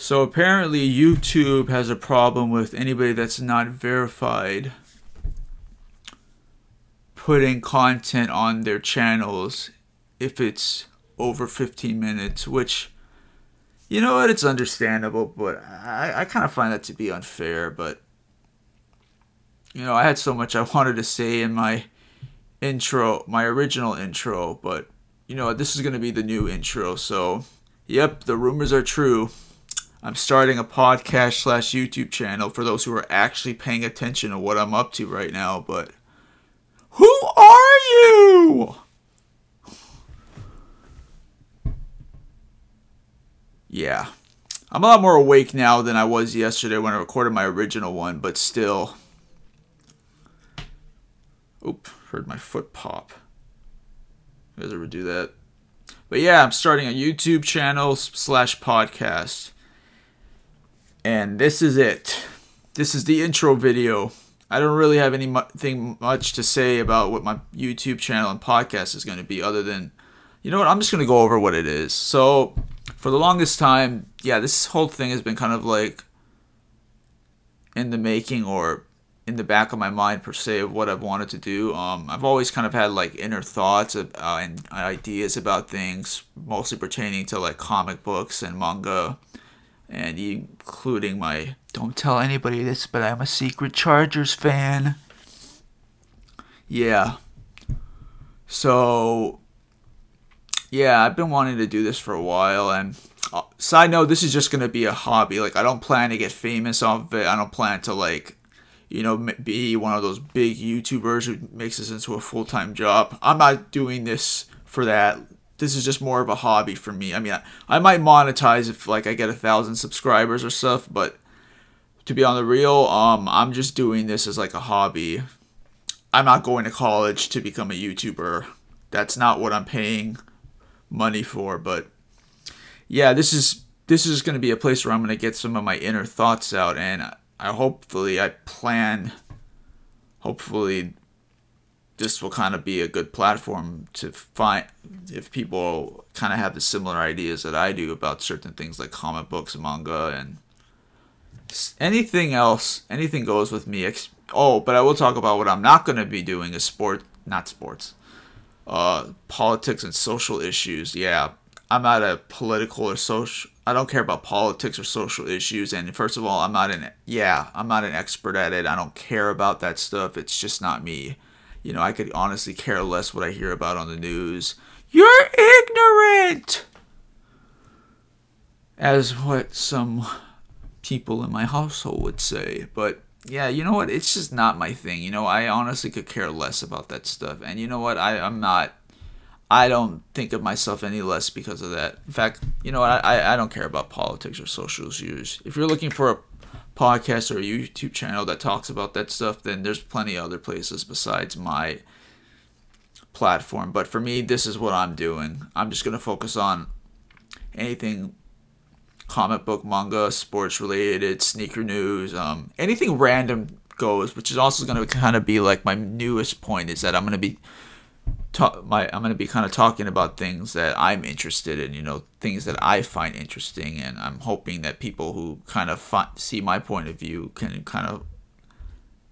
So apparently, YouTube has a problem with anybody that's not verified putting content on their channels if it's over 15 minutes, which, you know what, it's understandable, but I, I kind of find that to be unfair. But, you know, I had so much I wanted to say in my intro, my original intro, but, you know, this is going to be the new intro. So, yep, the rumors are true. I'm starting a podcast slash YouTube channel for those who are actually paying attention to what I'm up to right now, but who are you? Yeah. I'm a lot more awake now than I was yesterday when I recorded my original one, but still. Oop, heard my foot pop. You guys ever do that? But yeah, I'm starting a YouTube channel slash podcast. And this is it. This is the intro video. I don't really have anything much to say about what my YouTube channel and podcast is going to be, other than, you know what, I'm just going to go over what it is. So, for the longest time, yeah, this whole thing has been kind of like in the making or in the back of my mind per se of what I've wanted to do. Um, I've always kind of had like inner thoughts of, uh, and ideas about things, mostly pertaining to like comic books and manga and including my don't tell anybody this, but I'm a secret Chargers fan. Yeah. So, yeah, I've been wanting to do this for a while. And uh, side note, this is just gonna be a hobby. Like, I don't plan to get famous off of it. I don't plan to like, you know, be one of those big YouTubers who makes this into a full time job. I'm not doing this for that this is just more of a hobby for me. I mean, I, I might monetize if like I get a thousand subscribers or stuff, but to be on the real, um, I'm just doing this as like a hobby. I'm not going to college to become a YouTuber. That's not what I'm paying money for. But yeah, this is this is going to be a place where I'm going to get some of my inner thoughts out, and I hopefully I plan, hopefully this will kind of be a good platform to find if people kind of have the similar ideas that I do about certain things like comic books, manga, and anything else. Anything goes with me. Oh, but I will talk about what I'm not going to be doing is sport, not sports, uh, politics and social issues. Yeah, I'm not a political or social. I don't care about politics or social issues. And first of all, I'm not an yeah, I'm not an expert at it. I don't care about that stuff. It's just not me you know, I could honestly care less what I hear about on the news. You're ignorant! As what some people in my household would say. But yeah, you know what? It's just not my thing. You know, I honestly could care less about that stuff. And you know what? I, I'm not. I don't think of myself any less because of that. In fact, you know what? I, I don't care about politics or social issues. If you're looking for a podcast or a YouTube channel that talks about that stuff, then there's plenty of other places besides my platform. But for me, this is what I'm doing. I'm just going to focus on anything comic book, manga, sports related, sneaker news, um, anything random goes, which is also going to kind of be like my newest point is that I'm going to be talk my I'm going to be kind of talking about things that I'm interested in, you know, things that I find interesting and I'm hoping that people who kind of fi- see my point of view can kind of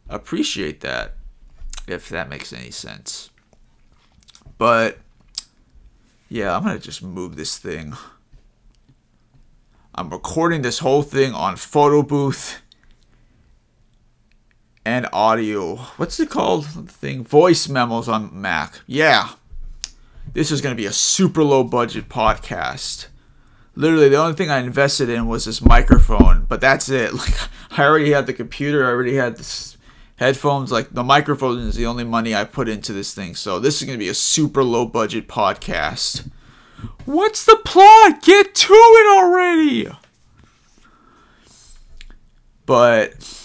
appreciate that if that makes any sense. But yeah, I'm going to just move this thing. I'm recording this whole thing on photo booth and audio. What's it called? thing voice memos on Mac. Yeah. This is going to be a super low budget podcast. Literally, the only thing I invested in was this microphone, but that's it. Like, I already had the computer, I already had this headphones. Like, the microphone is the only money I put into this thing. So, this is going to be a super low budget podcast. What's the plot? Get to it already! But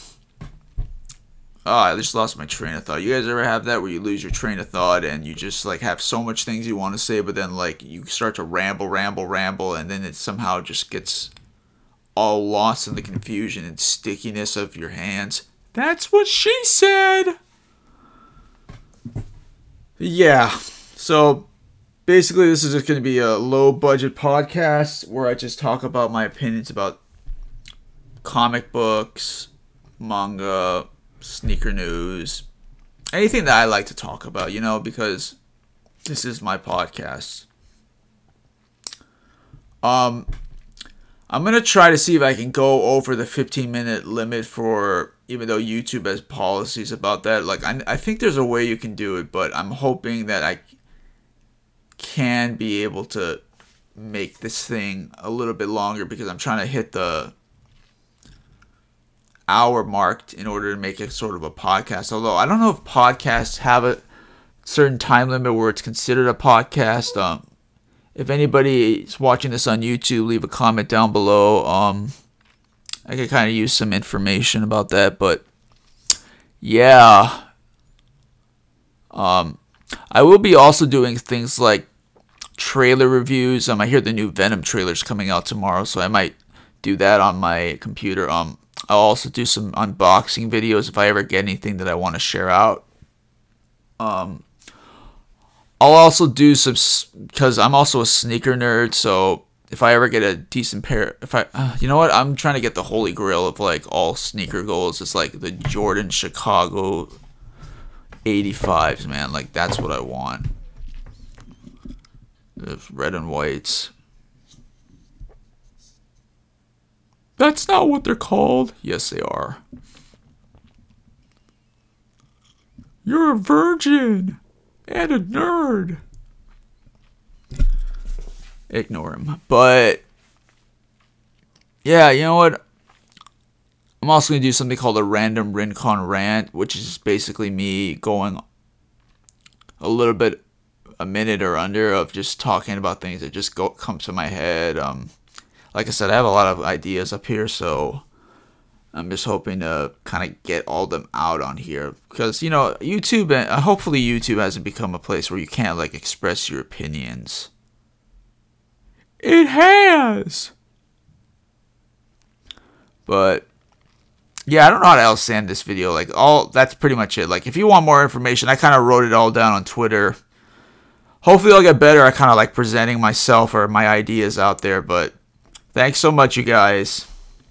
oh, I just lost my train of thought. You guys ever have that where you lose your train of thought and you just like have so much things you want to say, but then like you start to ramble, ramble, ramble, and then it somehow just gets all lost in the confusion and stickiness of your hands. That's what she said. Yeah. So basically, this is just going to be a low budget podcast where I just talk about my opinions about comic books, manga, sneaker news, anything that I like to talk about, you know, because this is my podcast. Um, I'm gonna try to see if I can go over the 15 minute limit for even though YouTube has policies about that. Like I, I think there's a way you can do it, but I'm hoping that I can be able to make this thing a little bit longer because I'm trying to hit the hour marked in order to make it sort of a podcast. Although I don't know if podcasts have a certain time limit where it's considered a podcast. Um, if anybody is watching this on YouTube, leave a comment down below. Um, I could kind of use some information about that, but yeah. Um, I will be also doing things like trailer reviews. Um, I hear the new Venom trailer's coming out tomorrow, so I might do that on my computer. Um, I'll also do some unboxing videos if I ever get anything that I want to share out. Um, I'll also do some because I'm also a sneaker nerd. So if I ever get a decent pair, if I, uh, you know what, I'm trying to get the holy grail of like all sneaker goals. It's like the Jordan Chicago 85s, man. Like that's what I want. The red and whites. That's not what they're called. Yes, they are. You're a virgin and a nerd. Ignore him. But yeah, you know what? I'm also gonna do something called a random Rincon rant, which is basically me going a little bit a minute or under of just talking about things that just go come to my head. Um, like I said, I have a lot of ideas up here, so I'm just hoping to kind of get all them out on here because you know YouTube uh, hopefully YouTube hasn't become a place where you can't like express your opinions. It has. But yeah, I don't know how to else end this video. Like all that's pretty much it. Like if you want more information, I kind of wrote it all down on Twitter. Hopefully I'll get better at kind of like presenting myself or my ideas out there, but thanks so much you guys.